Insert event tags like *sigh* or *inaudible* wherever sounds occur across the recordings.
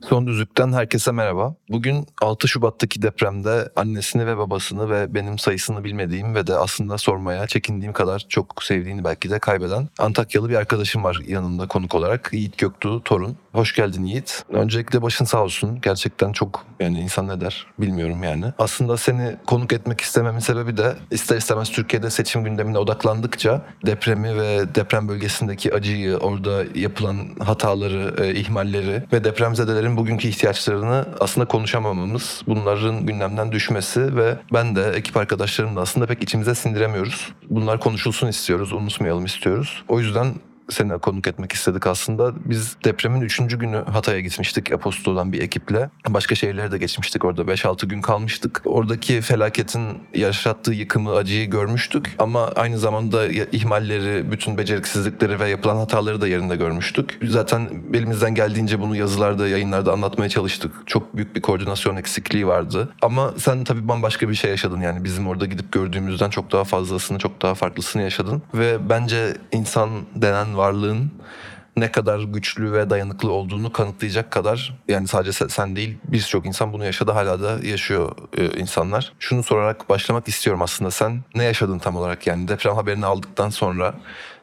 Son Düzlük'ten herkese merhaba. Bugün 6 Şubat'taki depremde annesini ve babasını ve benim sayısını bilmediğim ve de aslında sormaya çekindiğim kadar çok sevdiğini belki de kaybeden Antakyalı bir arkadaşım var yanımda konuk olarak. Yiğit Göktuğ Torun. Hoş geldin Yiğit. Öncelikle başın sağ olsun. Gerçekten çok yani insan ne der bilmiyorum yani. Aslında seni konuk etmek istememin sebebi de ister istemez Türkiye'de seçim gündemine odaklandıkça depremi ve deprem bölgesindeki acıyı, orada yapılan hataları, e, ihmalleri ve depremzedelerin bugünkü ihtiyaçlarını aslında konuşamamamız, bunların gündemden düşmesi ve ben de ekip arkadaşlarım da aslında pek içimize sindiremiyoruz. Bunlar konuşulsun istiyoruz, unutmayalım istiyoruz. O yüzden seni konuk etmek istedik aslında. Biz depremin 3. günü Hatay'a gitmiştik Apostol'dan bir ekiple. Başka şehirlere de geçmiştik orada 5-6 gün kalmıştık. Oradaki felaketin yaşattığı yıkımı, acıyı görmüştük. Ama aynı zamanda ihmalleri, bütün beceriksizlikleri ve yapılan hataları da yerinde görmüştük. Zaten elimizden geldiğince bunu yazılarda, yayınlarda anlatmaya çalıştık. Çok büyük bir koordinasyon eksikliği vardı. Ama sen tabii bambaşka bir şey yaşadın yani. Bizim orada gidip gördüğümüzden çok daha fazlasını, çok daha farklısını yaşadın. Ve bence insan denen varlığın ne kadar güçlü ve dayanıklı olduğunu kanıtlayacak kadar yani sadece sen değil birçok insan bunu yaşadı hala da yaşıyor e, insanlar. Şunu sorarak başlamak istiyorum aslında sen ne yaşadın tam olarak yani deprem haberini aldıktan sonra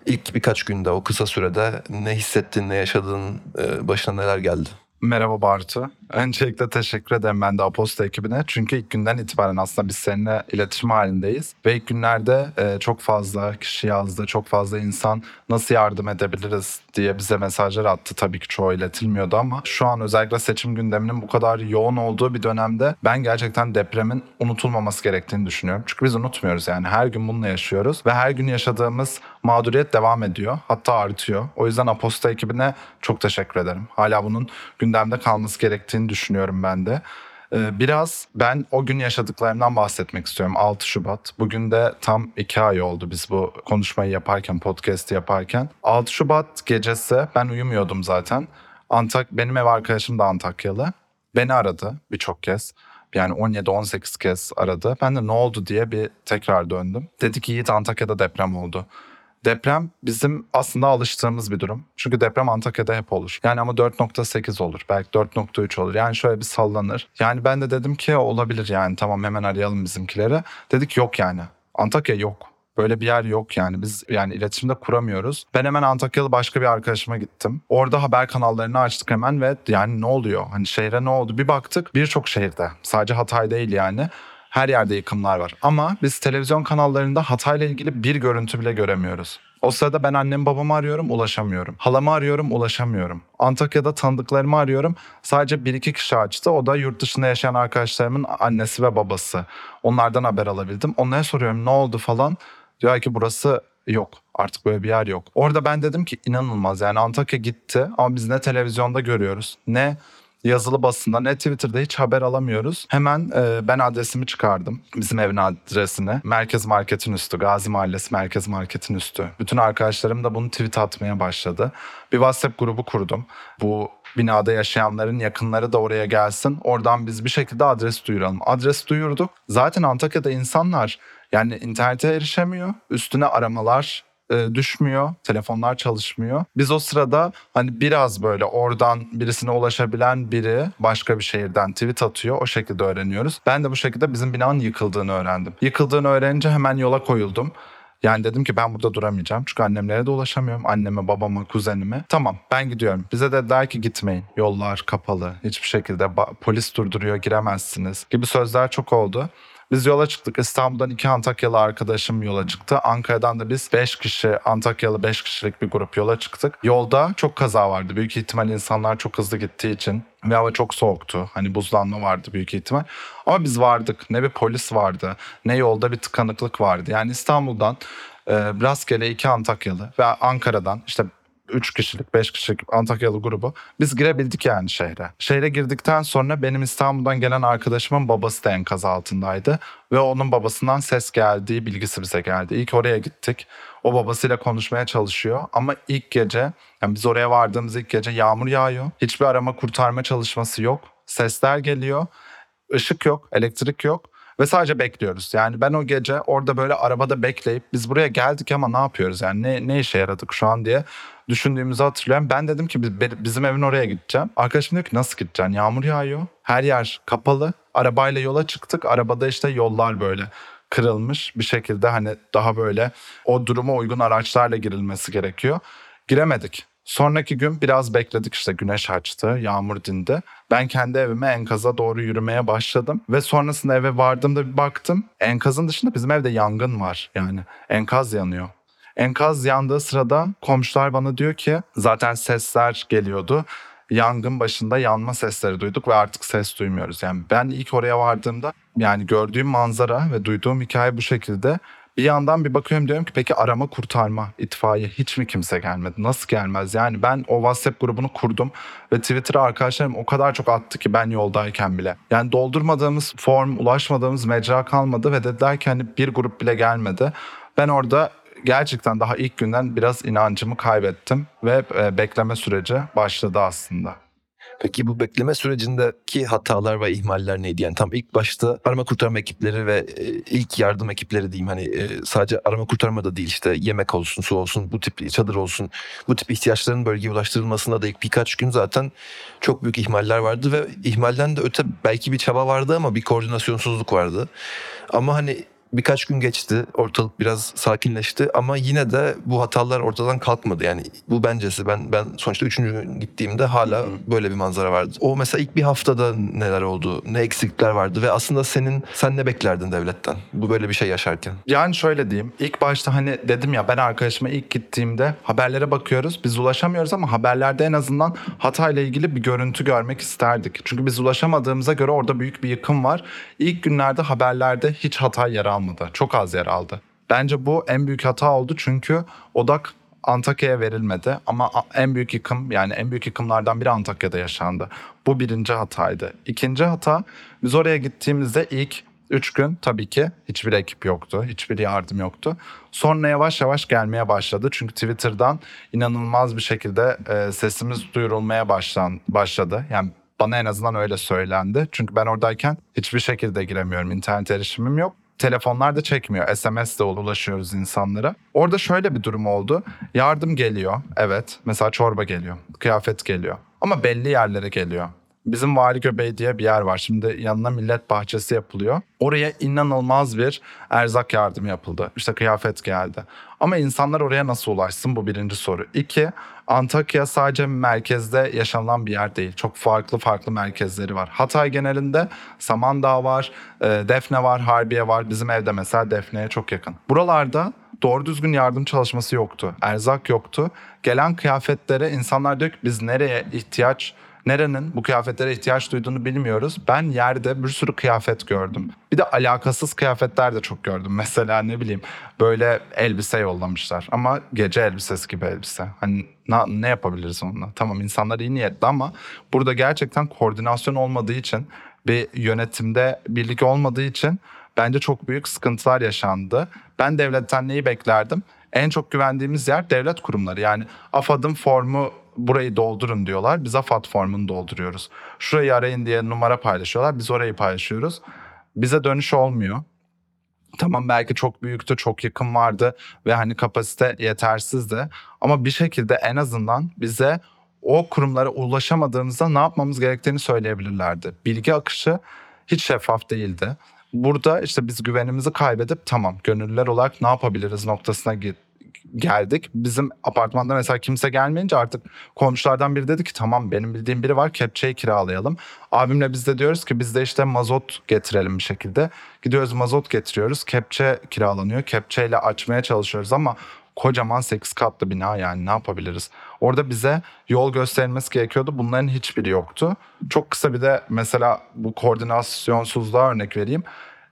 ilk birkaç günde o kısa sürede ne hissettin ne yaşadın e, başına neler geldi? Merhaba Bartu. Öncelikle teşekkür ederim ben de Aposto ekibine. Çünkü ilk günden itibaren aslında biz seninle iletişim halindeyiz. Ve ilk günlerde e, çok fazla kişi yazdı, çok fazla insan nasıl yardım edebiliriz diye bize mesajlar attı. Tabii ki çoğu iletilmiyordu ama şu an özellikle seçim gündeminin bu kadar yoğun olduğu bir dönemde ben gerçekten depremin unutulmaması gerektiğini düşünüyorum. Çünkü biz unutmuyoruz yani her gün bununla yaşıyoruz ve her gün yaşadığımız mağduriyet devam ediyor. Hatta artıyor. O yüzden Aposto ekibine çok teşekkür ederim. Hala bunun gündemde kalması gerektiğini düşünüyorum ben de. Ee, biraz ben o gün yaşadıklarımdan bahsetmek istiyorum. 6 Şubat. Bugün de tam iki ay oldu biz bu konuşmayı yaparken, podcast'i yaparken. 6 Şubat gecesi ben uyumuyordum zaten. Antak benim ev arkadaşım da Antakyalı. Beni aradı birçok kez. Yani 17-18 kez aradı. Ben de ne oldu diye bir tekrar döndüm. Dedi ki Yiğit Antakya'da deprem oldu. Deprem bizim aslında alıştığımız bir durum. Çünkü deprem Antakya'da hep olur. Yani ama 4.8 olur. Belki 4.3 olur. Yani şöyle bir sallanır. Yani ben de dedim ki olabilir yani tamam hemen arayalım bizimkileri. Dedik yok yani. Antakya yok. Böyle bir yer yok yani. Biz yani iletişimde kuramıyoruz. Ben hemen Antakyalı başka bir arkadaşıma gittim. Orada haber kanallarını açtık hemen ve yani ne oluyor? Hani şehre ne oldu? Bir baktık birçok şehirde. Sadece Hatay değil yani. Her yerde yıkımlar var. Ama biz televizyon kanallarında Hatay'la ilgili bir görüntü bile göremiyoruz. O sırada ben annem babamı arıyorum ulaşamıyorum. Halamı arıyorum ulaşamıyorum. Antakya'da tanıdıklarımı arıyorum. Sadece bir iki kişi açtı. O da yurt dışında yaşayan arkadaşlarımın annesi ve babası. Onlardan haber alabildim. Onlara soruyorum ne oldu falan. Diyor ki burası yok. Artık böyle bir yer yok. Orada ben dedim ki inanılmaz yani Antakya gitti ama biz ne televizyonda görüyoruz ne yazılı basında ne Twitter'da hiç haber alamıyoruz. Hemen e, ben adresimi çıkardım. Bizim evin adresini. Merkez Market'in üstü. Gazi Mahallesi Merkez Market'in üstü. Bütün arkadaşlarım da bunu tweet atmaya başladı. Bir WhatsApp grubu kurdum. Bu binada yaşayanların yakınları da oraya gelsin. Oradan biz bir şekilde adres duyuralım. Adres duyurduk. Zaten Antakya'da insanlar yani internete erişemiyor. Üstüne aramalar e, düşmüyor. Telefonlar çalışmıyor. Biz o sırada hani biraz böyle oradan birisine ulaşabilen biri başka bir şehirden tweet atıyor. O şekilde öğreniyoruz. Ben de bu şekilde bizim binanın yıkıldığını öğrendim. Yıkıldığını öğrenince hemen yola koyuldum. Yani dedim ki ben burada duramayacağım. Çünkü annemlere de ulaşamıyorum. Anneme, babama, kuzenime. Tamam ben gidiyorum. Bize dediler ki gitmeyin. Yollar kapalı. Hiçbir şekilde polis durduruyor giremezsiniz gibi sözler çok oldu. Biz yola çıktık. İstanbul'dan iki Antakyalı arkadaşım yola çıktı. Ankara'dan da biz 5 kişi, Antakyalı 5 kişilik bir grup yola çıktık. Yolda çok kaza vardı. Büyük ihtimal insanlar çok hızlı gittiği için ve hava çok soğuktu. Hani buzlanma vardı büyük ihtimal. Ama biz vardık. Ne bir polis vardı, ne yolda bir tıkanıklık vardı. Yani İstanbul'dan e, rastgele iki Antakyalı ve Ankara'dan işte 3 kişilik 5 kişilik Antakyalı grubu biz girebildik yani şehre. Şehre girdikten sonra benim İstanbul'dan gelen arkadaşımın babası da enkaz altındaydı. Ve onun babasından ses geldiği bilgisi bize geldi. İlk oraya gittik. O babasıyla konuşmaya çalışıyor. Ama ilk gece yani biz oraya vardığımız ilk gece yağmur yağıyor. Hiçbir arama kurtarma çalışması yok. Sesler geliyor. Işık yok, elektrik yok ve sadece bekliyoruz. Yani ben o gece orada böyle arabada bekleyip biz buraya geldik ama ne yapıyoruz yani ne, ne işe yaradık şu an diye düşündüğümüzü hatırlıyorum. Ben dedim ki bizim evin oraya gideceğim. Arkadaşım diyor ki nasıl gideceksin? Yağmur yağıyor. Her yer kapalı. Arabayla yola çıktık. Arabada işte yollar böyle kırılmış bir şekilde hani daha böyle o duruma uygun araçlarla girilmesi gerekiyor. Giremedik. Sonraki gün biraz bekledik işte güneş açtı, yağmur dindi. Ben kendi evime enkaza doğru yürümeye başladım. Ve sonrasında eve vardığımda bir baktım. Enkazın dışında bizim evde yangın var yani. Enkaz yanıyor. Enkaz yandığı sırada komşular bana diyor ki zaten sesler geliyordu. Yangın başında yanma sesleri duyduk ve artık ses duymuyoruz. Yani ben ilk oraya vardığımda yani gördüğüm manzara ve duyduğum hikaye bu şekilde. Bir yandan bir bakıyorum diyorum ki peki arama kurtarma itfaiye hiç mi kimse gelmedi? Nasıl gelmez? Yani ben o WhatsApp grubunu kurdum ve Twitter'a arkadaşlarım o kadar çok attı ki ben yoldayken bile. Yani doldurmadığımız form, ulaşmadığımız mecra kalmadı ve dediler ki hani bir grup bile gelmedi. Ben orada gerçekten daha ilk günden biraz inancımı kaybettim ve e, bekleme süreci başladı aslında. Peki bu bekleme sürecindeki hatalar ve ihmaller neydi? Yani tam ilk başta arama kurtarma ekipleri ve e, ilk yardım ekipleri diyeyim hani e, sadece arama kurtarma da değil işte yemek olsun, su olsun, bu tip çadır olsun. Bu tip ihtiyaçların bölgeye ulaştırılmasında da ilk birkaç gün zaten çok büyük ihmaller vardı ve ihmalden de öte belki bir çaba vardı ama bir koordinasyonsuzluk vardı. Ama hani birkaç gün geçti. Ortalık biraz sakinleşti ama yine de bu hatalar ortadan kalkmadı. Yani bu bencesi. Ben ben sonuçta üçüncü gün gittiğimde hala böyle bir manzara vardı. O mesela ilk bir haftada neler oldu? Ne eksiklikler vardı ve aslında senin sen ne beklerdin devletten? Bu böyle bir şey yaşarken. Yani şöyle diyeyim. ilk başta hani dedim ya ben arkadaşıma ilk gittiğimde haberlere bakıyoruz. Biz ulaşamıyoruz ama haberlerde en azından Hatay'la ilgili bir görüntü görmek isterdik. Çünkü biz ulaşamadığımıza göre orada büyük bir yıkım var. İlk günlerde haberlerde hiç Hatay yer almadı. Çok az yer aldı. Bence bu en büyük hata oldu çünkü odak Antakya'ya verilmedi ama en büyük yıkım yani en büyük yıkımlardan biri Antakya'da yaşandı. Bu birinci hataydı. İkinci hata biz oraya gittiğimizde ilk 3 gün tabii ki hiçbir ekip yoktu, hiçbir yardım yoktu. Sonra yavaş yavaş gelmeye başladı. Çünkü Twitter'dan inanılmaz bir şekilde e, sesimiz duyurulmaya başlan, başladı. Yani bana en azından öyle söylendi. Çünkü ben oradayken hiçbir şekilde giremiyorum. İnternet erişimim yok. Telefonlar da çekmiyor. SMS de ulaşıyoruz insanlara. Orada şöyle bir durum oldu. Yardım geliyor. Evet. Mesela çorba geliyor. Kıyafet geliyor. Ama belli yerlere geliyor. Bizim Vali Göbeği diye bir yer var. Şimdi yanına millet bahçesi yapılıyor. Oraya inanılmaz bir erzak yardım yapıldı. İşte kıyafet geldi. Ama insanlar oraya nasıl ulaşsın bu birinci soru. İki, Antakya sadece merkezde yaşanılan bir yer değil. Çok farklı farklı merkezleri var. Hatay genelinde Samandağ var, e, Defne var, Harbiye var. Bizim evde mesela Defne'ye çok yakın. Buralarda doğru düzgün yardım çalışması yoktu. Erzak yoktu. Gelen kıyafetlere insanlar diyor ki biz nereye ihtiyaç Nerenin bu kıyafetlere ihtiyaç duyduğunu bilmiyoruz. Ben yerde bir sürü kıyafet gördüm. Bir de alakasız kıyafetler de çok gördüm. *laughs* Mesela ne bileyim böyle elbise yollamışlar. Ama gece elbisesi gibi elbise. Hani na- ne yapabiliriz onunla? Tamam insanlar iyi niyetli ama burada gerçekten koordinasyon olmadığı için bir yönetimde birlik olmadığı için bence çok büyük sıkıntılar yaşandı. Ben devletten neyi beklerdim? En çok güvendiğimiz yer devlet kurumları. Yani AFAD'ın formu burayı doldurun diyorlar. Biz AFAD formunu dolduruyoruz. Şurayı arayın diye numara paylaşıyorlar. Biz orayı paylaşıyoruz. Bize dönüş olmuyor. Tamam belki çok büyüktü, çok yakın vardı ve hani kapasite yetersizdi. Ama bir şekilde en azından bize o kurumlara ulaşamadığımızda ne yapmamız gerektiğini söyleyebilirlerdi. Bilgi akışı hiç şeffaf değildi. Burada işte biz güvenimizi kaybedip tamam gönüllüler olarak ne yapabiliriz noktasına geldik. Bizim apartmanda mesela kimse gelmeyince artık komşulardan biri dedi ki tamam benim bildiğim biri var kepçeyi kiralayalım. Abimle biz de diyoruz ki biz de işte mazot getirelim bir şekilde. Gidiyoruz mazot getiriyoruz. Kepçe kiralanıyor. Kepçeyle açmaya çalışıyoruz ama kocaman 8 katlı bina yani ne yapabiliriz? Orada bize yol gösterilmesi gerekiyordu. Bunların hiçbiri yoktu. Çok kısa bir de mesela bu koordinasyonsuzluğa örnek vereyim.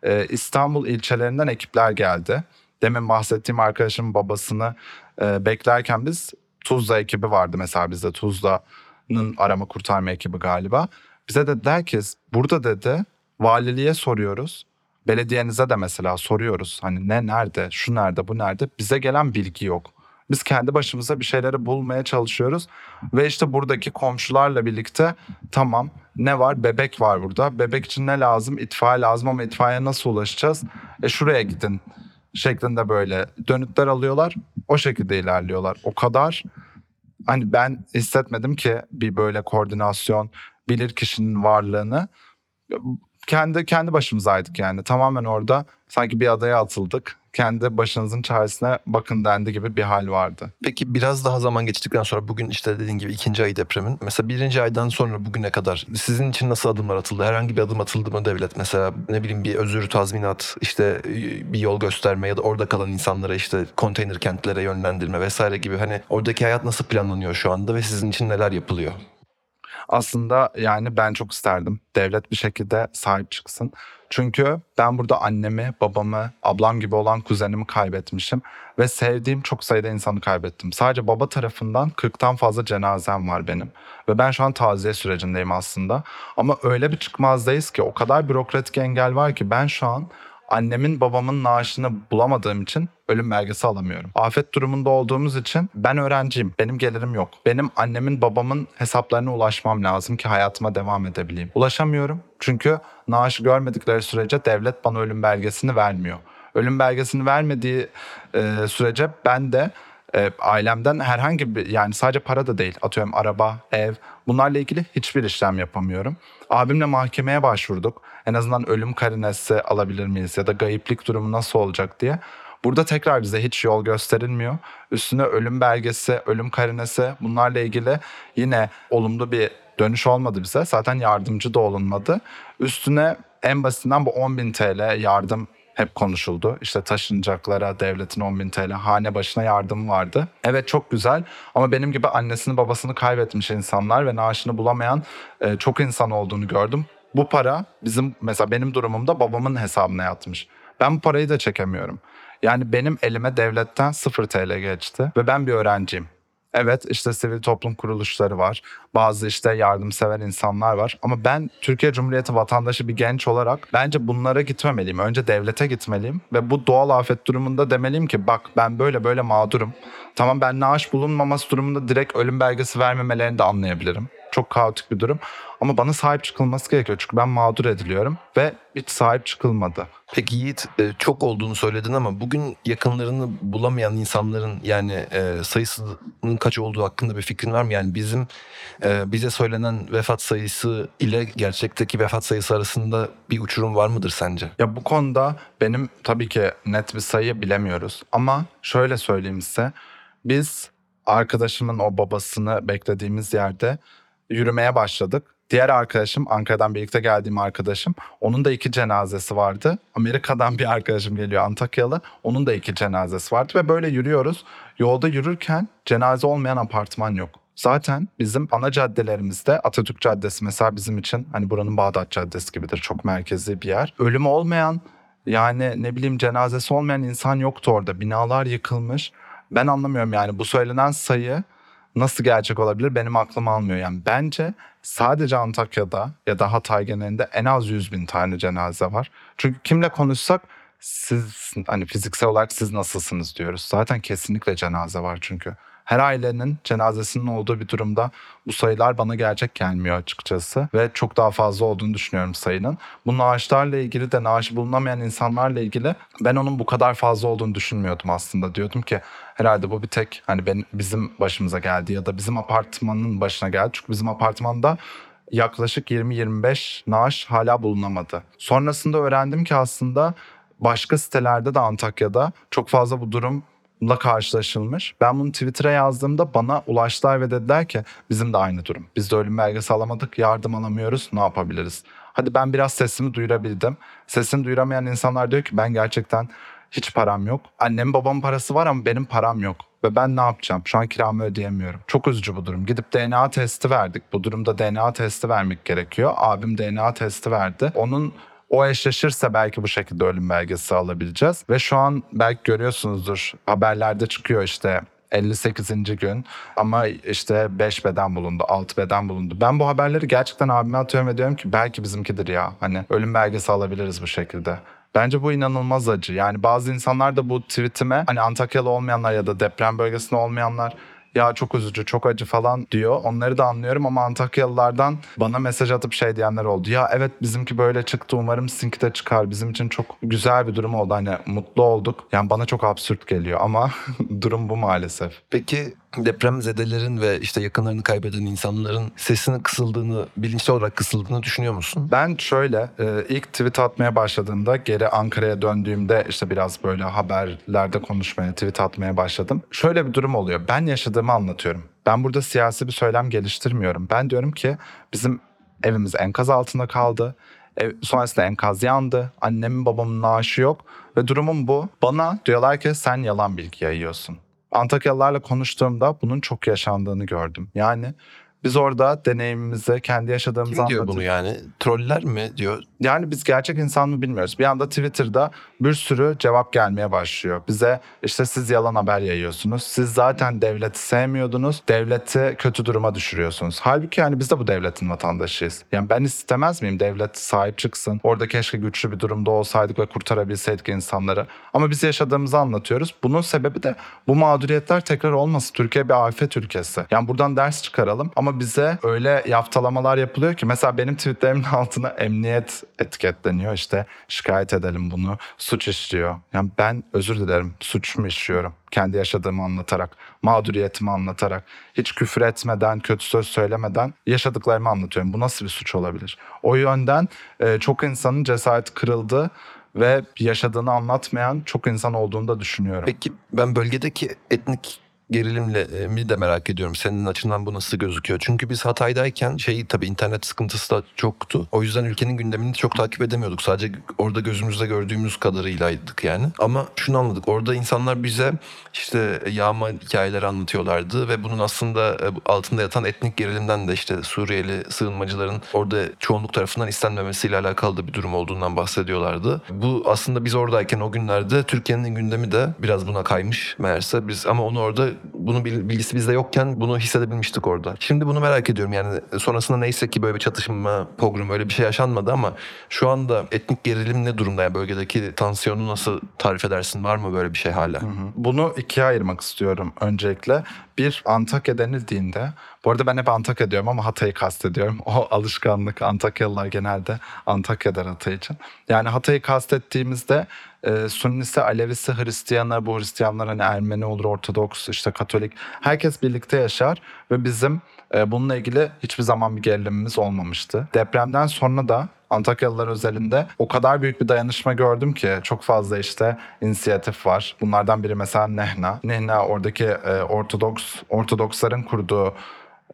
Ee, İstanbul ilçelerinden ekipler geldi. Demin bahsettiğim arkadaşımın babasını e, beklerken biz Tuzla ekibi vardı mesela bizde Tuzla'nın arama kurtarma ekibi galiba. Bize dediler ki burada dedi valiliğe soruyoruz. Belediyenize de mesela soruyoruz. Hani ne nerede, şu nerede, bu nerede? Bize gelen bilgi yok. Biz kendi başımıza bir şeyleri bulmaya çalışıyoruz. Ve işte buradaki komşularla birlikte tamam ne var? Bebek var burada. Bebek için ne lazım? İtfaiye lazım ama itfaiye nasıl ulaşacağız? E şuraya gidin şeklinde böyle dönütler alıyorlar. O şekilde ilerliyorlar. O kadar hani ben hissetmedim ki bir böyle koordinasyon bilir kişinin varlığını kendi kendi başımızaydık yani. Tamamen orada sanki bir adaya atıldık. Kendi başınızın çaresine bakın dendi gibi bir hal vardı. Peki biraz daha zaman geçtikten sonra bugün işte dediğin gibi ikinci ay depremin. Mesela birinci aydan sonra bugüne kadar sizin için nasıl adımlar atıldı? Herhangi bir adım atıldı mı devlet? Mesela ne bileyim bir özür tazminat, işte bir yol gösterme ya da orada kalan insanlara işte konteyner kentlere yönlendirme vesaire gibi. Hani oradaki hayat nasıl planlanıyor şu anda ve sizin için neler yapılıyor? Aslında yani ben çok isterdim. Devlet bir şekilde sahip çıksın. Çünkü ben burada annemi, babamı, ablam gibi olan kuzenimi kaybetmişim. Ve sevdiğim çok sayıda insanı kaybettim. Sadece baba tarafından 40'tan fazla cenazem var benim. Ve ben şu an taziye sürecindeyim aslında. Ama öyle bir çıkmazdayız ki o kadar bürokratik engel var ki ben şu an annemin babamın naaşını bulamadığım için ölüm belgesi alamıyorum. Afet durumunda olduğumuz için ben öğrenciyim. Benim gelirim yok. Benim annemin babamın hesaplarına ulaşmam lazım ki hayatıma devam edebileyim. Ulaşamıyorum çünkü naaşı görmedikleri sürece devlet bana ölüm belgesini vermiyor. Ölüm belgesini vermediği e, sürece ben de e, ailemden herhangi bir yani sadece para da değil atıyorum araba, ev bunlarla ilgili hiçbir işlem yapamıyorum. Abimle mahkemeye başvurduk. En azından ölüm karinesi alabilir miyiz ya da gayiplik durumu nasıl olacak diye. Burada tekrar bize hiç yol gösterilmiyor. Üstüne ölüm belgesi, ölüm karinesi bunlarla ilgili yine olumlu bir dönüş olmadı bize. Zaten yardımcı da olunmadı. Üstüne en basitinden bu 10.000 TL yardım hep konuşuldu. İşte taşınacaklara devletin 10 bin TL hane başına yardım vardı. Evet çok güzel ama benim gibi annesini babasını kaybetmiş insanlar ve naaşını bulamayan e, çok insan olduğunu gördüm. Bu para bizim mesela benim durumumda babamın hesabına yatmış. Ben bu parayı da çekemiyorum. Yani benim elime devletten 0 TL geçti ve ben bir öğrenciyim. Evet işte sivil toplum kuruluşları var. Bazı işte yardımsever insanlar var. Ama ben Türkiye Cumhuriyeti vatandaşı bir genç olarak bence bunlara gitmemeliyim. Önce devlete gitmeliyim. Ve bu doğal afet durumunda demeliyim ki bak ben böyle böyle mağdurum. Tamam ben naaş bulunmaması durumunda direkt ölüm belgesi vermemelerini de anlayabilirim. Çok kaotik bir durum. Ama bana sahip çıkılması gerekiyor. Çünkü ben mağdur ediliyorum ve hiç sahip çıkılmadı. Peki Yiğit e, çok olduğunu söyledin ama bugün yakınlarını bulamayan insanların yani e, sayısının kaç olduğu hakkında bir fikrin var mı? Yani bizim e, bize söylenen vefat sayısı ile gerçekteki vefat sayısı arasında bir uçurum var mıdır sence? Ya bu konuda benim tabii ki net bir sayı bilemiyoruz. Ama şöyle söyleyeyim size. Biz arkadaşımın o babasını beklediğimiz yerde yürümeye başladık. Diğer arkadaşım Ankara'dan birlikte geldiğim arkadaşım onun da iki cenazesi vardı. Amerika'dan bir arkadaşım geliyor Antakyalı onun da iki cenazesi vardı ve böyle yürüyoruz. Yolda yürürken cenaze olmayan apartman yok. Zaten bizim ana caddelerimizde Atatürk Caddesi mesela bizim için hani buranın Bağdat Caddesi gibidir çok merkezi bir yer. Ölüm olmayan yani ne bileyim cenazesi olmayan insan yoktu orada. Binalar yıkılmış. Ben anlamıyorum yani bu söylenen sayı nasıl gerçek olabilir benim aklım almıyor. Yani bence sadece Antakya'da ya da Hatay genelinde en az 100 bin tane cenaze var. Çünkü kimle konuşsak siz hani fiziksel olarak siz nasılsınız diyoruz. Zaten kesinlikle cenaze var çünkü. Her ailenin cenazesinin olduğu bir durumda bu sayılar bana gerçek gelmiyor açıkçası. Ve çok daha fazla olduğunu düşünüyorum sayının. Bu naaşlarla ilgili de naaşı bulunamayan insanlarla ilgili ben onun bu kadar fazla olduğunu düşünmüyordum aslında. Diyordum ki herhalde bu bir tek hani benim, bizim başımıza geldi ya da bizim apartmanın başına geldi. Çünkü bizim apartmanda yaklaşık 20-25 naaş hala bulunamadı. Sonrasında öğrendim ki aslında başka sitelerde de Antakya'da çok fazla bu durum la karşılaşılmış. Ben bunu Twitter'a yazdığımda bana ulaştılar ve dediler ki bizim de aynı durum. Biz de ölüm belgesi alamadık, yardım alamıyoruz, ne yapabiliriz? Hadi ben biraz sesimi duyurabildim. Sesini duyuramayan insanlar diyor ki ben gerçekten hiç param yok. Annem babamın parası var ama benim param yok. Ve ben ne yapacağım? Şu an kiramı ödeyemiyorum. Çok üzücü bu durum. Gidip DNA testi verdik. Bu durumda DNA testi vermek gerekiyor. Abim DNA testi verdi. Onun o eşleşirse belki bu şekilde ölüm belgesi alabileceğiz. Ve şu an belki görüyorsunuzdur haberlerde çıkıyor işte 58. gün ama işte 5 beden bulundu, 6 beden bulundu. Ben bu haberleri gerçekten abime atıyorum ve diyorum ki belki bizimkidir ya. Hani ölüm belgesi alabiliriz bu şekilde. Bence bu inanılmaz acı. Yani bazı insanlar da bu tweetime hani Antakyalı olmayanlar ya da deprem bölgesinde olmayanlar ya çok üzücü, çok acı falan diyor. Onları da anlıyorum ama Antakyalılardan bana mesaj atıp şey diyenler oldu. Ya evet bizimki böyle çıktı umarım sizinki de çıkar. Bizim için çok güzel bir durum oldu. Hani mutlu olduk. Yani bana çok absürt geliyor ama *laughs* durum bu maalesef. Peki depremzedelerin ve işte yakınlarını kaybeden insanların sesinin kısıldığını, bilinçli olarak kısıldığını düşünüyor musun? Ben şöyle e, ilk tweet atmaya başladığımda geri Ankara'ya döndüğümde işte biraz böyle haberlerde konuşmaya, tweet atmaya başladım. Şöyle bir durum oluyor. Ben yaşadığımı anlatıyorum. Ben burada siyasi bir söylem geliştirmiyorum. Ben diyorum ki bizim evimiz enkaz altında kaldı. Ev, sonrasında enkaz yandı. Annemin babamın naaşı yok. Ve durumum bu. Bana diyorlar ki sen yalan bilgi yayıyorsun. Antakyalılarla konuştuğumda bunun çok yaşandığını gördüm. Yani biz orada deneyimimizi, kendi yaşadığımızı Kim diyor bunu yani? Troller mi diyor? yani biz gerçek insan mı bilmiyoruz. Bir anda Twitter'da bir sürü cevap gelmeye başlıyor. Bize işte siz yalan haber yayıyorsunuz. Siz zaten devleti sevmiyordunuz. Devleti kötü duruma düşürüyorsunuz. Halbuki yani biz de bu devletin vatandaşıyız. Yani ben istemez miyim devlet sahip çıksın? Orada keşke güçlü bir durumda olsaydık ve kurtarabilseydik insanları. Ama biz yaşadığımızı anlatıyoruz. Bunun sebebi de bu mağduriyetler tekrar olmasın. Türkiye bir afet ülkesi. Yani buradan ders çıkaralım. Ama bize öyle yaftalamalar yapılıyor ki mesela benim tweetlerimin *laughs* altına emniyet etiketleniyor. İşte şikayet edelim bunu. Suç işliyor. Yani ben özür dilerim. Suç mu işliyorum? Kendi yaşadığımı anlatarak, mağduriyetimi anlatarak, hiç küfür etmeden, kötü söz söylemeden yaşadıklarımı anlatıyorum. Bu nasıl bir suç olabilir? O yönden e, çok insanın cesareti kırıldı ve yaşadığını anlatmayan çok insan olduğunu da düşünüyorum. Peki ben bölgedeki etnik gerilimle e, de merak ediyorum. Senin açından bu nasıl gözüküyor? Çünkü biz Hatay'dayken şey tabii internet sıkıntısı da çoktu. O yüzden ülkenin gündemini çok takip edemiyorduk. Sadece orada gözümüzde gördüğümüz kadarıylaydık yani. Ama şunu anladık. Orada insanlar bize işte yağma hikayeleri anlatıyorlardı ve bunun aslında e, altında yatan etnik gerilimden de işte Suriyeli sığınmacıların orada çoğunluk tarafından istenmemesiyle alakalı da bir durum olduğundan bahsediyorlardı. Bu aslında biz oradayken o günlerde Türkiye'nin gündemi de biraz buna kaymış meğerse biz ama onu orada bunun bil- bilgisi bizde yokken bunu hissedebilmiştik orada. Şimdi bunu merak ediyorum yani sonrasında neyse ki böyle bir çatışma, pogrom öyle bir şey yaşanmadı ama şu anda etnik gerilim ne durumda yani bölgedeki tansiyonu nasıl tarif edersin? Var mı böyle bir şey hala? Bunu ikiye ayırmak istiyorum öncelikle. Bir Antakya denildiğinde, bu arada ben hep Antakya diyorum ama Hatay'ı kastediyorum. O alışkanlık Antakyalılar genelde Antakya der Hatay için. Yani Hatay'ı kastettiğimizde e, Sünnisi, Alevisi, Hristiyanı, bu Hristiyanlar hani Ermeni olur, Ortodoks, işte Katolik. Herkes birlikte yaşar ve bizim e, bununla ilgili hiçbir zaman bir gerilimimiz olmamıştı. Depremden sonra da Antakyalılar özelinde o kadar büyük bir dayanışma gördüm ki çok fazla işte inisiyatif var. Bunlardan biri mesela Nehna. Nehna oradaki e, Ortodoks Ortodoksların kurduğu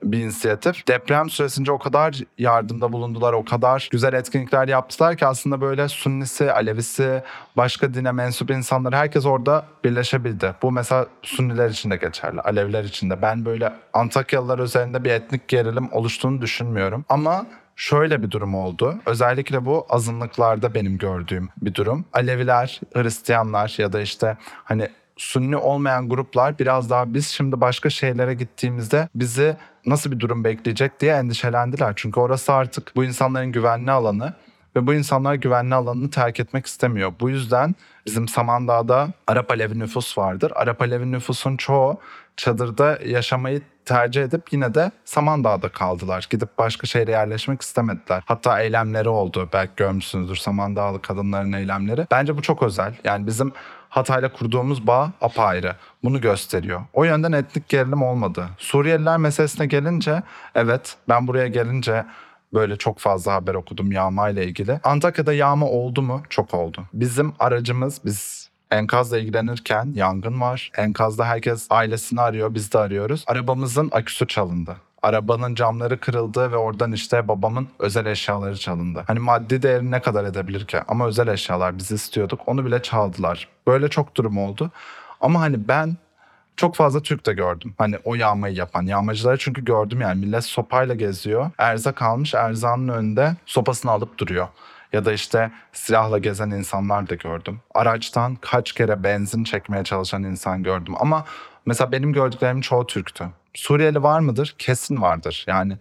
bir inisiyatif. Deprem süresince o kadar yardımda bulundular, o kadar güzel etkinlikler yaptılar ki aslında böyle Sünnisi, Alevisi, başka dine mensup insanlar herkes orada birleşebildi. Bu mesela Sünniler için de geçerli, Aleviler için de. Ben böyle Antakyalılar üzerinde bir etnik gerilim oluştuğunu düşünmüyorum. Ama Şöyle bir durum oldu. Özellikle bu azınlıklarda benim gördüğüm bir durum. Aleviler, Hristiyanlar ya da işte hani Sünni olmayan gruplar biraz daha biz şimdi başka şeylere gittiğimizde bizi nasıl bir durum bekleyecek diye endişelendiler. Çünkü orası artık bu insanların güvenli alanı ve bu insanlar güvenli alanını terk etmek istemiyor. Bu yüzden bizim Samandağ'da Arap Alevi nüfus vardır. Arap Alevi nüfusun çoğu çadırda yaşamayı tercih edip yine de Samandağ'da kaldılar. Gidip başka şehre yerleşmek istemediler. Hatta eylemleri oldu. Belki görmüşsünüzdür Samandağlı kadınların eylemleri. Bence bu çok özel. Yani bizim Hatay'la kurduğumuz bağ apayrı. Bunu gösteriyor. O yönden etnik gerilim olmadı. Suriyeliler meselesine gelince evet ben buraya gelince böyle çok fazla haber okudum yağma ile ilgili. Antakya'da yağma oldu mu? Çok oldu. Bizim aracımız biz Enkazla ilgilenirken yangın var. Enkazda herkes ailesini arıyor, biz de arıyoruz. Arabamızın aküsü çalındı. Arabanın camları kırıldı ve oradan işte babamın özel eşyaları çalındı. Hani maddi değeri ne kadar edebilir ki? Ama özel eşyalar biz istiyorduk. Onu bile çaldılar. Böyle çok durum oldu. Ama hani ben çok fazla Türk de gördüm. Hani o yağmayı yapan yağmacıları çünkü gördüm yani millet sopayla geziyor. Erzak almış erzağının önünde sopasını alıp duruyor. Ya da işte silahla gezen insanlar da gördüm. Araçtan kaç kere benzin çekmeye çalışan insan gördüm. Ama Mesela benim gördüklerimin çoğu Türktü. Suriyeli var mıdır? Kesin vardır. Yani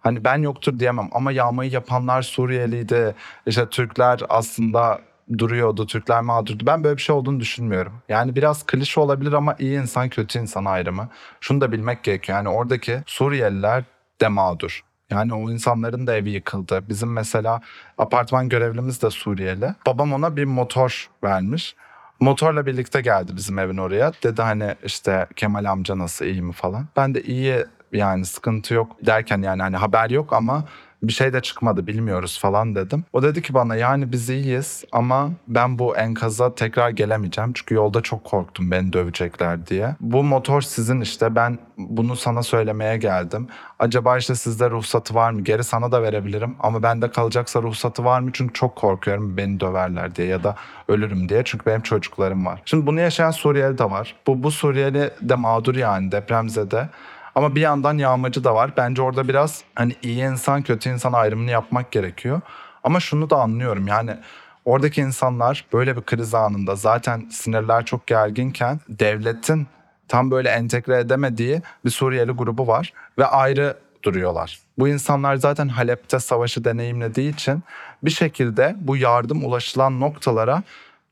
hani ben yoktur diyemem ama yağmayı yapanlar Suriyeliydi. İşte Türkler aslında duruyordu, Türkler mağdurdu. Ben böyle bir şey olduğunu düşünmüyorum. Yani biraz klişe olabilir ama iyi insan kötü insan ayrımı. Şunu da bilmek gerekiyor. Yani oradaki Suriyeliler de mağdur. Yani o insanların da evi yıkıldı. Bizim mesela apartman görevlimiz de Suriyeli. Babam ona bir motor vermiş. Motorla birlikte geldi bizim evin oraya. Dedi hani işte Kemal amca nasıl iyi mi falan. Ben de iyi yani sıkıntı yok derken yani hani haber yok ama bir şey de çıkmadı bilmiyoruz falan dedim. O dedi ki bana yani biz iyiyiz ama ben bu enkaza tekrar gelemeyeceğim. Çünkü yolda çok korktum beni dövecekler diye. Bu motor sizin işte ben bunu sana söylemeye geldim. Acaba işte sizde ruhsatı var mı? Geri sana da verebilirim ama bende kalacaksa ruhsatı var mı? Çünkü çok korkuyorum beni döverler diye ya da ölürüm diye. Çünkü benim çocuklarım var. Şimdi bunu yaşayan Suriyeli de var. Bu, bu Suriyeli de mağdur yani depremzede. Ama bir yandan yağmacı da var. Bence orada biraz hani iyi insan kötü insan ayrımını yapmak gerekiyor. Ama şunu da anlıyorum yani oradaki insanlar böyle bir kriz anında zaten sinirler çok gerginken devletin tam böyle entegre edemediği bir Suriyeli grubu var ve ayrı duruyorlar. Bu insanlar zaten Halep'te savaşı deneyimlediği için bir şekilde bu yardım ulaşılan noktalara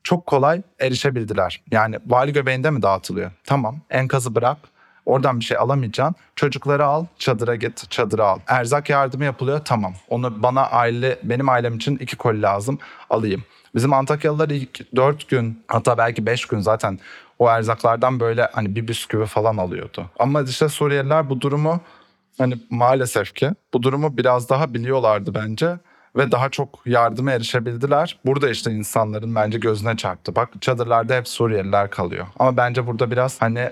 çok kolay erişebildiler. Yani vali göbeğinde mi dağıtılıyor? Tamam enkazı bırak Oradan bir şey alamayacaksın. Çocukları al, çadıra git, çadıra al. Erzak yardımı yapılıyor, tamam. Onu bana aile, benim ailem için iki koli lazım, alayım. Bizim Antakyalılar ilk dört gün, hatta belki beş gün zaten o erzaklardan böyle hani bir bisküvi falan alıyordu. Ama işte Suriyeliler bu durumu hani maalesef ki bu durumu biraz daha biliyorlardı bence ve daha çok yardıma erişebildiler. Burada işte insanların bence gözüne çarptı. Bak çadırlarda hep Suriyeliler kalıyor. Ama bence burada biraz hani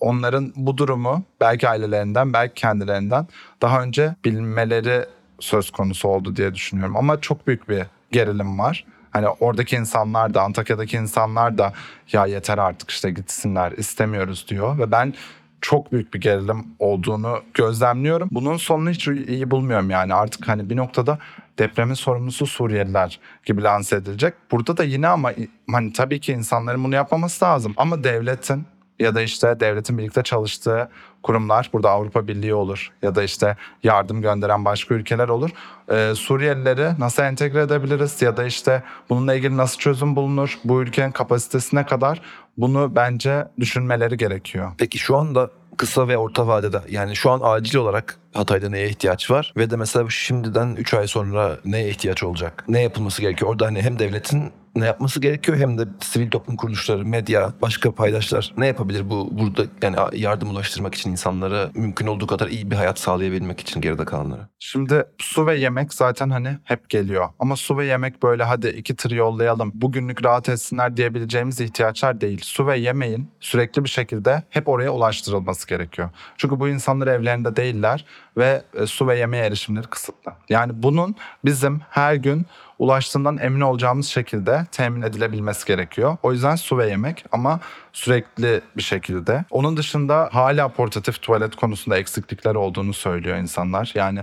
onların bu durumu belki ailelerinden belki kendilerinden daha önce bilmeleri söz konusu oldu diye düşünüyorum. Ama çok büyük bir gerilim var. Hani oradaki insanlar da Antakya'daki insanlar da ya yeter artık işte gitsinler istemiyoruz diyor ve ben çok büyük bir gerilim olduğunu gözlemliyorum. Bunun sonunu hiç iyi bulmuyorum yani artık hani bir noktada depremin sorumlusu Suriyeliler gibi lanse edilecek. Burada da yine ama hani tabii ki insanların bunu yapmaması lazım ama devletin ya da işte devletin birlikte çalıştığı kurumlar burada Avrupa Birliği olur ya da işte yardım gönderen başka ülkeler olur. Ee, Suriyelileri nasıl entegre edebiliriz ya da işte bununla ilgili nasıl çözüm bulunur? Bu ülkenin kapasitesine kadar bunu bence düşünmeleri gerekiyor. Peki şu anda kısa ve orta vadede yani şu an acil olarak Hatay'da neye ihtiyaç var ve de mesela şimdiden 3 ay sonra neye ihtiyaç olacak? Ne yapılması gerekiyor? Orada hani hem devletin ne yapması gerekiyor hem de sivil toplum kuruluşları, medya, başka paydaşlar ne yapabilir bu burada yani yardım ulaştırmak için insanlara mümkün olduğu kadar iyi bir hayat sağlayabilmek için geride kalanlara? Şimdi su ve yemek zaten hani hep geliyor. Ama su ve yemek böyle hadi iki tır yollayalım bugünlük rahat etsinler diyebileceğimiz ihtiyaçlar değil. Su ve yemeğin sürekli bir şekilde hep oraya ulaştırılması gerekiyor. Çünkü bu insanlar evlerinde değiller ve e, su ve yemeğe erişimleri kısıtlı. Yani bunun bizim her gün ulaştığından emin olacağımız şekilde temin edilebilmesi gerekiyor. O yüzden su ve yemek ama sürekli bir şekilde. Onun dışında hala portatif tuvalet konusunda eksiklikler olduğunu söylüyor insanlar. Yani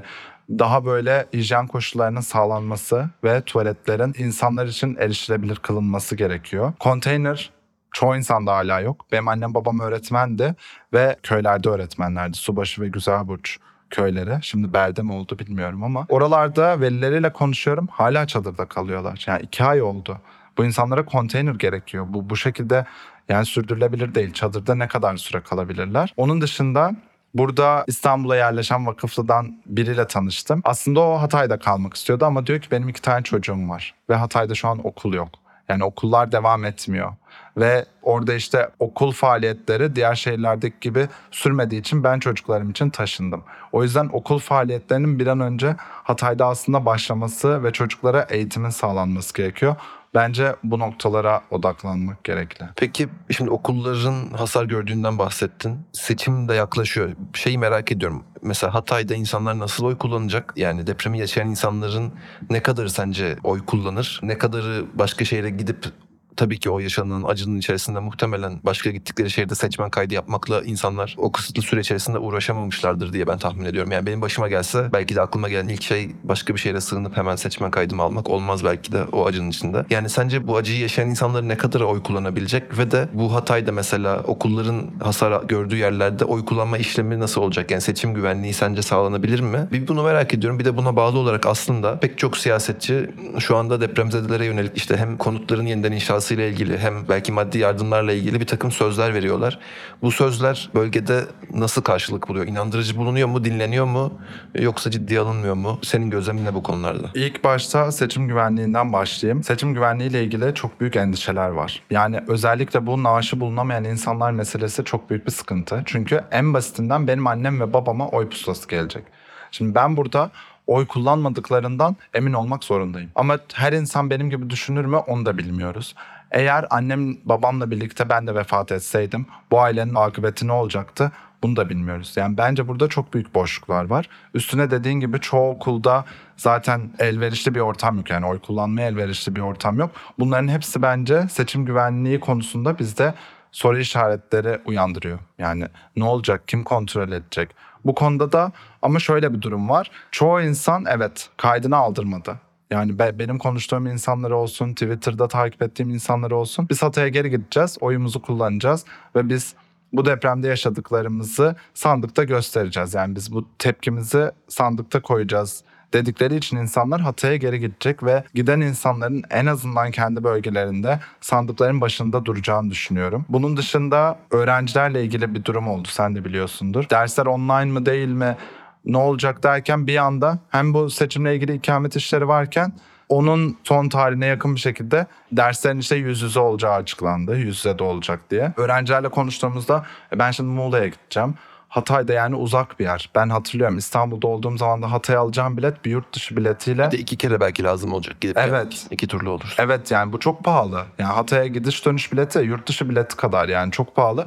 daha böyle hijyen koşullarının sağlanması ve tuvaletlerin insanlar için erişilebilir kılınması gerekiyor. Konteyner çoğu insanda hala yok. Benim annem babam öğretmendi ve köylerde öğretmenlerdi. Subaşı ve Güzelburç köyleri. Şimdi belde mi oldu bilmiyorum ama oralarda velileriyle konuşuyorum. Hala çadırda kalıyorlar. Yani iki ay oldu. Bu insanlara konteyner gerekiyor. Bu bu şekilde yani sürdürülebilir değil. Çadırda ne kadar süre kalabilirler? Onun dışında Burada İstanbul'a yerleşen vakıflıdan biriyle tanıştım. Aslında o Hatay'da kalmak istiyordu ama diyor ki benim iki tane çocuğum var. Ve Hatay'da şu an okul yok. Yani okullar devam etmiyor. Ve orada işte okul faaliyetleri diğer şehirlerdeki gibi sürmediği için ben çocuklarım için taşındım. O yüzden okul faaliyetlerinin bir an önce Hatay'da aslında başlaması ve çocuklara eğitimin sağlanması gerekiyor. Bence bu noktalara odaklanmak gerekli. Peki şimdi okulların hasar gördüğünden bahsettin. Seçim de yaklaşıyor. Şeyi merak ediyorum. Mesela Hatay'da insanlar nasıl oy kullanacak? Yani depremi yaşayan insanların ne kadarı sence oy kullanır? Ne kadarı başka şehre gidip tabii ki o yaşanan acının içerisinde muhtemelen başka gittikleri şehirde seçmen kaydı yapmakla insanlar o kısıtlı süre içerisinde uğraşamamışlardır diye ben tahmin ediyorum. Yani benim başıma gelse belki de aklıma gelen ilk şey başka bir şehre sığınıp hemen seçmen kaydımı almak olmaz belki de o acının içinde. Yani sence bu acıyı yaşayan insanlar ne kadar oy kullanabilecek ve de bu Hatay'da mesela okulların hasar gördüğü yerlerde oy kullanma işlemi nasıl olacak? Yani seçim güvenliği sence sağlanabilir mi? Bir bunu merak ediyorum. Bir de buna bağlı olarak aslında pek çok siyasetçi şu anda depremzedelere yönelik işte hem konutların yeniden inşası ile ilgili hem belki maddi yardımlarla ilgili bir takım sözler veriyorlar. Bu sözler bölgede nasıl karşılık buluyor? İnandırıcı bulunuyor mu? Dinleniyor mu? Yoksa ciddiye alınmıyor mu? Senin gözlemin ne bu konularda? İlk başta seçim güvenliğinden başlayayım. Seçim güvenliği ile ilgili çok büyük endişeler var. Yani özellikle bu naaşı bulunamayan insanlar meselesi çok büyük bir sıkıntı. Çünkü en basitinden benim annem ve babama oy pusulası gelecek. Şimdi ben burada oy kullanmadıklarından emin olmak zorundayım. Ama her insan benim gibi düşünür mü onu da bilmiyoruz. Eğer annem babamla birlikte ben de vefat etseydim bu ailenin akıbeti ne olacaktı? Bunu da bilmiyoruz. Yani bence burada çok büyük boşluklar var. Üstüne dediğin gibi çoğu okulda zaten elverişli bir ortam yok. Yani oy kullanmaya elverişli bir ortam yok. Bunların hepsi bence seçim güvenliği konusunda bizde soru işaretleri uyandırıyor. Yani ne olacak, kim kontrol edecek? Bu konuda da ama şöyle bir durum var. Çoğu insan evet kaydını aldırmadı. Yani be- benim konuştuğum insanlar olsun, Twitter'da takip ettiğim insanlar olsun. Biz Hatay'a geri gideceğiz, oyumuzu kullanacağız ve biz bu depremde yaşadıklarımızı sandıkta göstereceğiz. Yani biz bu tepkimizi sandıkta koyacağız dedikleri için insanlar Hatay'a geri gidecek ve giden insanların en azından kendi bölgelerinde sandıkların başında duracağını düşünüyorum. Bunun dışında öğrencilerle ilgili bir durum oldu sen de biliyorsundur. Dersler online mı değil mi ne olacak derken bir anda hem bu seçimle ilgili ikamet işleri varken onun son tarihine yakın bir şekilde derslerin işte yüz yüze olacağı açıklandı. Yüz yüze de olacak diye. Öğrencilerle konuştuğumuzda "E, ben şimdi Muğla'ya gideceğim. Hatay'da yani uzak bir yer. Ben hatırlıyorum İstanbul'da olduğum zaman da Hatay'a alacağım bilet bir yurt dışı biletiyle. Bir de iki kere belki lazım olacak. Gidip Evet. gelmek. İki turlu olur. Evet yani bu çok pahalı. Yani Hatay'a gidiş dönüş bileti yurt dışı bileti kadar yani çok pahalı.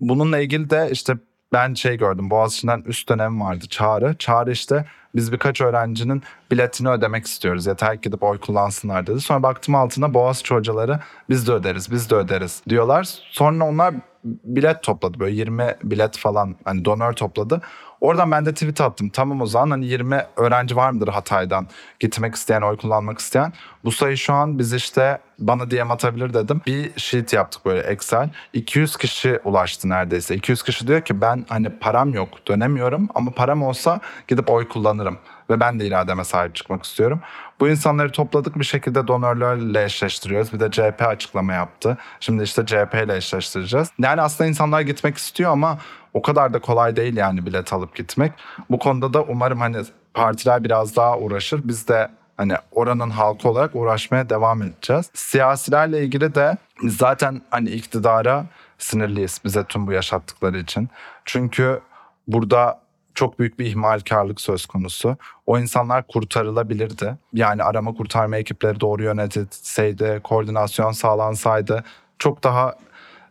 Bununla ilgili de işte ben şey gördüm Boğaziçi'nden üst dönem vardı Çağrı. Çağrı işte biz birkaç öğrencinin biletini ödemek istiyoruz. Yeter ki gidip oy kullansınlar dedi. Sonra baktım altına Boğaziçi hocaları biz de öderiz biz de öderiz diyorlar. Sonra onlar bilet topladı böyle 20 bilet falan hani donör topladı. Oradan ben de tweet attım. Tamam o zaman hani 20 öğrenci var mıdır Hatay'dan gitmek isteyen, oy kullanmak isteyen? Bu sayı şu an biz işte bana DM atabilir dedim. Bir sheet yaptık böyle Excel. 200 kişi ulaştı neredeyse. 200 kişi diyor ki ben hani param yok dönemiyorum ama param olsa gidip oy kullanırım. Ve ben de irademe sahip çıkmak istiyorum. Bu insanları topladık bir şekilde donörlerle eşleştiriyoruz. Bir de CHP açıklama yaptı. Şimdi işte CHP ile eşleştireceğiz. Yani aslında insanlar gitmek istiyor ama o kadar da kolay değil yani bilet alıp gitmek. Bu konuda da umarım hani partiler biraz daha uğraşır. Biz de hani oranın halkı olarak uğraşmaya devam edeceğiz. Siyasilerle ilgili de zaten hani iktidara sinirliyiz bize tüm bu yaşattıkları için. Çünkü burada çok büyük bir ihmalkarlık söz konusu. O insanlar kurtarılabilirdi. Yani arama kurtarma ekipleri doğru yönetilseydi, koordinasyon sağlansaydı çok daha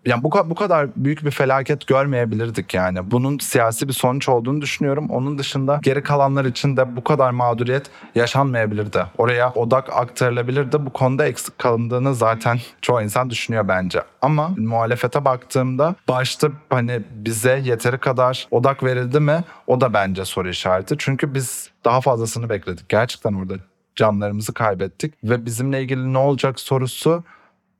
yani bu, bu kadar büyük bir felaket görmeyebilirdik yani. Bunun siyasi bir sonuç olduğunu düşünüyorum. Onun dışında geri kalanlar için de bu kadar mağduriyet yaşanmayabilirdi. Oraya odak aktarılabilirdi. Bu konuda eksik kalındığını zaten çoğu insan düşünüyor bence. Ama muhalefete baktığımda başta hani bize yeteri kadar odak verildi mi? O da bence soru işareti. Çünkü biz daha fazlasını bekledik. Gerçekten orada canlarımızı kaybettik ve bizimle ilgili ne olacak sorusu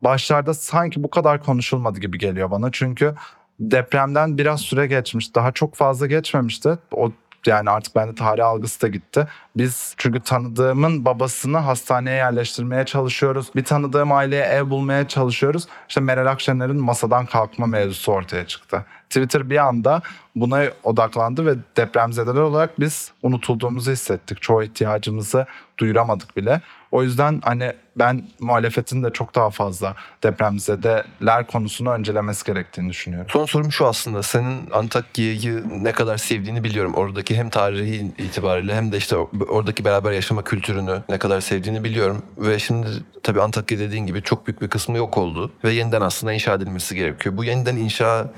başlarda sanki bu kadar konuşulmadı gibi geliyor bana. Çünkü depremden biraz süre geçmiş. Daha çok fazla geçmemişti. O yani artık bende tarih algısı da gitti. Biz çünkü tanıdığımın babasını hastaneye yerleştirmeye çalışıyoruz. Bir tanıdığım aileye ev bulmaya çalışıyoruz. İşte Meral Akşener'in masadan kalkma mevzusu ortaya çıktı. Twitter bir anda buna odaklandı ve depremzedeler olarak biz unutulduğumuzu hissettik. Çoğu ihtiyacımızı duyuramadık bile. O yüzden hani ben muhalefetin de çok daha fazla depremzedeler konusunu öncelemesi gerektiğini düşünüyorum. Son sorum şu aslında. Senin Antakya'yı ne kadar sevdiğini biliyorum. Oradaki hem tarihi itibariyle hem de işte oradaki beraber yaşama kültürünü ne kadar sevdiğini biliyorum. Ve şimdi tabii Antakya dediğin gibi çok büyük bir kısmı yok oldu. Ve yeniden aslında inşa edilmesi gerekiyor. Bu yeniden inşa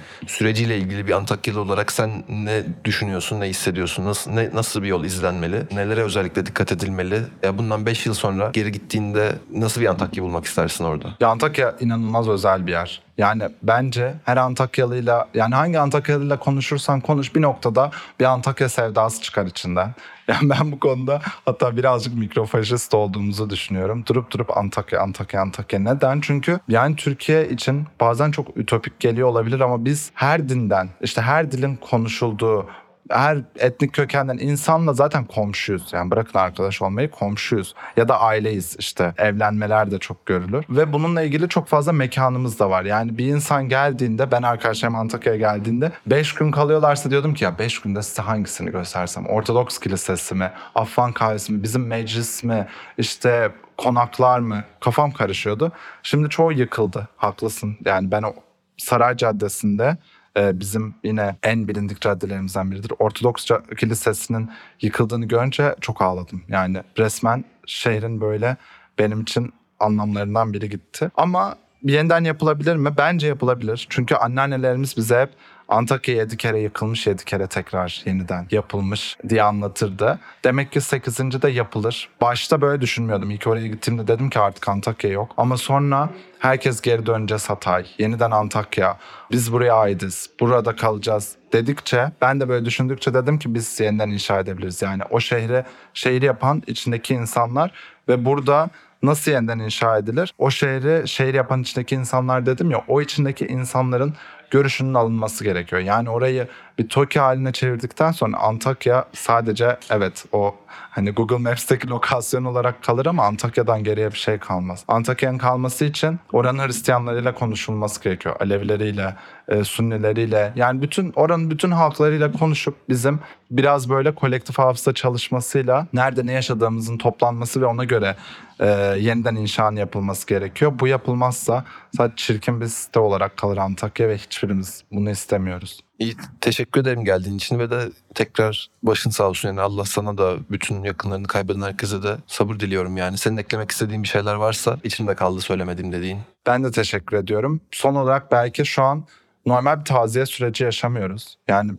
süreciyle ilgili bir Antakyalı olarak sen ne düşünüyorsun, ne hissediyorsun? Nasıl, ne, nasıl bir yol izlenmeli? Nelere özellikle dikkat edilmeli? Ya bundan 5 yıl sonra geri gittiğinde nasıl bir Antakya bulmak istersin orada? Ya Antakya inanılmaz özel bir yer. Yani bence her Antakyalıyla yani hangi Antakyalıyla konuşursan konuş bir noktada bir Antakya sevdası çıkar içinden. *laughs* Yani ben bu konuda hatta birazcık mikrofaşist olduğumuzu düşünüyorum. Durup durup Antakya, Antakya, Antakya. Neden? Çünkü yani Türkiye için bazen çok ütopik geliyor olabilir ama biz her dinden, işte her dilin konuşulduğu, her etnik kökenden insanla zaten komşuyuz. Yani bırakın arkadaş olmayı komşuyuz. Ya da aileyiz işte. Evlenmeler de çok görülür. Ve bununla ilgili çok fazla mekanımız da var. Yani bir insan geldiğinde ben arkadaşlarım Antakya'ya geldiğinde 5 gün kalıyorlarsa diyordum ki ya 5 günde size hangisini göstersem? Ortodoks kilisesi mi? Afgan kahvesi mi? Bizim meclis mi? İşte konaklar mı? Kafam karışıyordu. Şimdi çoğu yıkıldı. Haklısın. Yani ben o Saray Caddesi'nde e, bizim yine en bilindik caddelerimizden biridir. Ortodoks Kilisesi'nin yıkıldığını görünce çok ağladım. Yani resmen şehrin böyle benim için anlamlarından biri gitti. Ama yeniden yapılabilir mi? Bence yapılabilir. Çünkü anneannelerimiz bize hep Antakya yedi kere yıkılmış, yedi kere tekrar yeniden yapılmış diye anlatırdı. Demek ki 8. de yapılır. Başta böyle düşünmüyordum. İlk oraya gittiğimde dedim ki artık Antakya yok. Ama sonra herkes geri döneceğiz Hatay. Yeniden Antakya. Biz buraya aitiz. Burada kalacağız dedikçe ben de böyle düşündükçe dedim ki biz yeniden inşa edebiliriz. Yani o şehri şehri yapan içindeki insanlar ve burada nasıl yeniden inşa edilir? O şehri şehir yapan içindeki insanlar dedim ya o içindeki insanların görüşünün alınması gerekiyor. Yani orayı bir TOKİ haline çevirdikten sonra Antakya sadece evet o hani Google Maps'teki lokasyon olarak kalır ama Antakya'dan geriye bir şey kalmaz. Antakya'nın kalması için oranın Hristiyanlarıyla konuşulması gerekiyor. Alevileriyle, e, Sünnileriyle yani bütün oranın bütün halklarıyla konuşup bizim biraz böyle kolektif hafıza çalışmasıyla nerede ne yaşadığımızın toplanması ve ona göre e, yeniden inşanın yapılması gerekiyor. Bu yapılmazsa sadece çirkin bir site olarak kalır Antakya ve hiçbirimiz bunu istemiyoruz. İyi, teşekkür ederim geldiğin için ve de tekrar başın sağ olsun. Yani Allah sana da bütün yakınlarını kaybeden herkese de sabır diliyorum yani. Senin eklemek istediğin bir şeyler varsa içimde kaldı söylemediğim dediğin. Ben de teşekkür ediyorum. Son olarak belki şu an normal bir taziye süreci yaşamıyoruz. Yani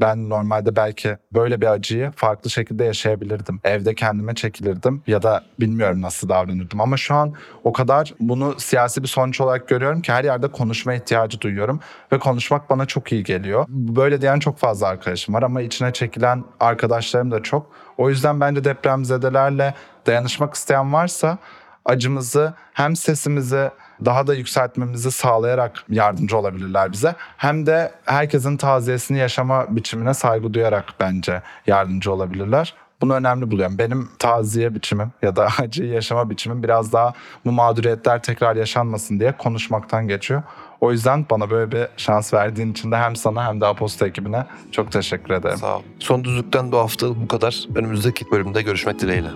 ben normalde belki böyle bir acıyı farklı şekilde yaşayabilirdim. Evde kendime çekilirdim ya da bilmiyorum nasıl davranırdım. Ama şu an o kadar bunu siyasi bir sonuç olarak görüyorum ki her yerde konuşma ihtiyacı duyuyorum. Ve konuşmak bana çok iyi geliyor. Böyle diyen çok fazla arkadaşım var ama içine çekilen arkadaşlarım da çok. O yüzden bence depremzedelerle dayanışmak isteyen varsa acımızı hem sesimizi daha da yükseltmemizi sağlayarak yardımcı olabilirler bize. Hem de herkesin taziyesini yaşama biçimine saygı duyarak bence yardımcı olabilirler. Bunu önemli buluyorum. Benim taziye biçimim ya da *laughs* acıyı yaşama biçimim biraz daha bu mağduriyetler tekrar yaşanmasın diye konuşmaktan geçiyor. O yüzden bana böyle bir şans verdiğin için de hem sana hem de Aposto ekibine çok teşekkür ederim. Sağ ol. Son düzlükten bu hafta bu kadar. Önümüzdeki bölümde görüşmek dileğiyle.